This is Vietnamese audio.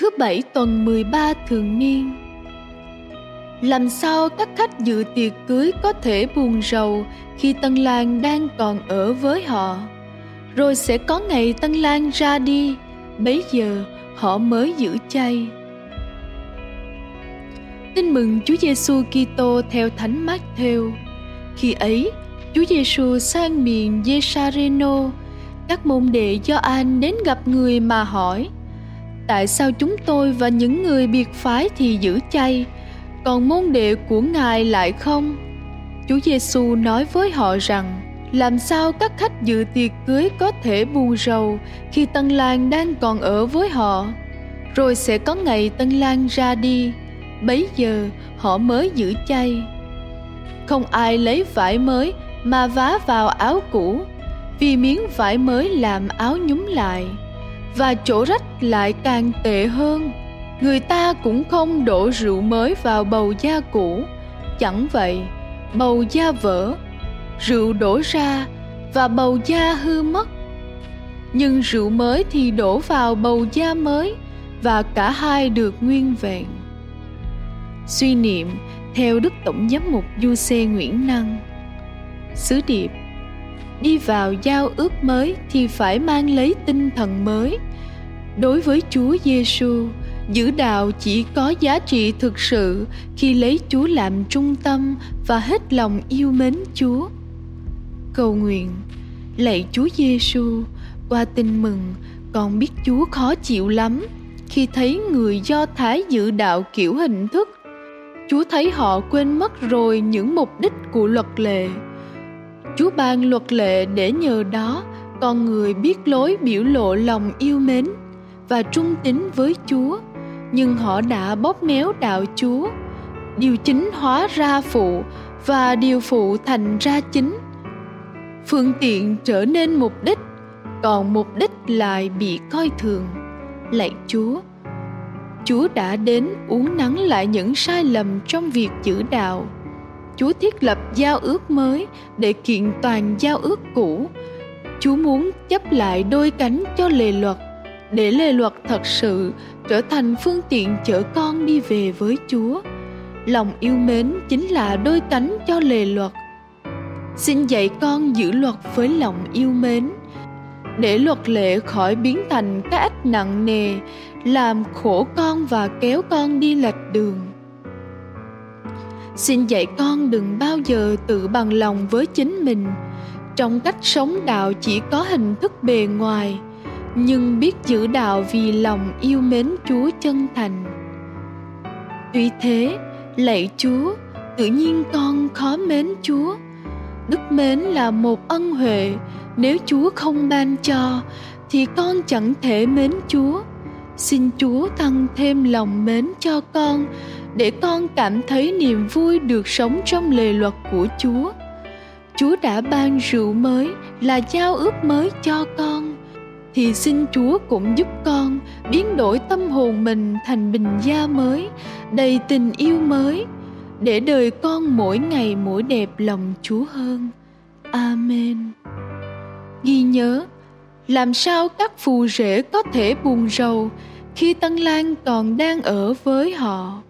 thứ bảy tuần 13 thường niên. Làm sao các khách dự tiệc cưới có thể buồn rầu khi tân lang đang còn ở với họ? Rồi sẽ có ngày tân lang ra đi, bấy giờ họ mới giữ chay. Tin mừng Chúa Giêsu Kitô theo Thánh Matthew. Khi ấy, Chúa Giêsu sang miền Jesareno, các môn đệ do anh đến gặp người mà hỏi: Tại sao chúng tôi và những người biệt phái thì giữ chay, còn môn đệ của Ngài lại không? Chúa Giêsu nói với họ rằng: làm sao các khách dự tiệc cưới có thể buồn rầu khi tân lang đang còn ở với họ? Rồi sẽ có ngày tân lang ra đi. Bấy giờ họ mới giữ chay. Không ai lấy vải mới mà vá vào áo cũ vì miếng vải mới làm áo nhúng lại và chỗ rách lại càng tệ hơn. Người ta cũng không đổ rượu mới vào bầu da cũ. Chẳng vậy, bầu da vỡ, rượu đổ ra và bầu da hư mất. Nhưng rượu mới thì đổ vào bầu da mới và cả hai được nguyên vẹn. Suy niệm theo đức tổng giám mục du xê nguyễn năng. Sứ điệp đi vào giao ước mới thì phải mang lấy tinh thần mới. Đối với chúa giêsu giữ đạo chỉ có giá trị thực sự khi lấy chúa làm trung tâm và hết lòng yêu mến chúa. Cầu nguyện, lạy chúa giêsu qua tin mừng, con biết chúa khó chịu lắm khi thấy người do thái giữ đạo kiểu hình thức. Chúa thấy họ quên mất rồi những mục đích của luật lệ chúa ban luật lệ để nhờ đó, con người biết lối biểu lộ lòng yêu mến và trung tín với chúa. Nhưng họ đã bóp méo đạo chúa, điều chính hóa ra phụ và điều phụ thành ra chính. Phương tiện trở nên mục đích, còn mục đích lại bị coi thường, lạy chúa. Chúa đã đến uống nắng lại những sai lầm trong việc giữ đạo chúa thiết lập giao ước mới để kiện toàn giao ước cũ. Chúa muốn chấp lại đôi cánh cho lề luật, để lề luật thật sự trở thành phương tiện chở con đi về với chúa. Lòng yêu mến chính là đôi cánh cho lề luật. Xin dạy con giữ luật với lòng yêu mến, để luật lệ khỏi biến thành cái ách nặng nề, làm khổ con và kéo con đi lệch đường xin dạy con đừng bao giờ tự bằng lòng với chính mình. Trong cách sống đạo chỉ có hình thức bề ngoài, nhưng biết giữ đạo vì lòng yêu mến chúa chân thành. Tuy thế, lạy chúa, tự nhiên con khó mến chúa. Đức mến là một ân huệ, nếu chúa không ban cho, thì con chẳng thể mến chúa xin chúa tăng thêm lòng mến cho con để con cảm thấy niềm vui được sống trong lề luật của chúa chúa đã ban rượu mới là giao ước mới cho con thì xin chúa cũng giúp con biến đổi tâm hồn mình thành bình gia mới đầy tình yêu mới để đời con mỗi ngày mỗi đẹp lòng Chúa hơn. Amen. Ghi nhớ, làm sao các phù rể có thể buồn rầu khi Tân Lan còn đang ở với họ?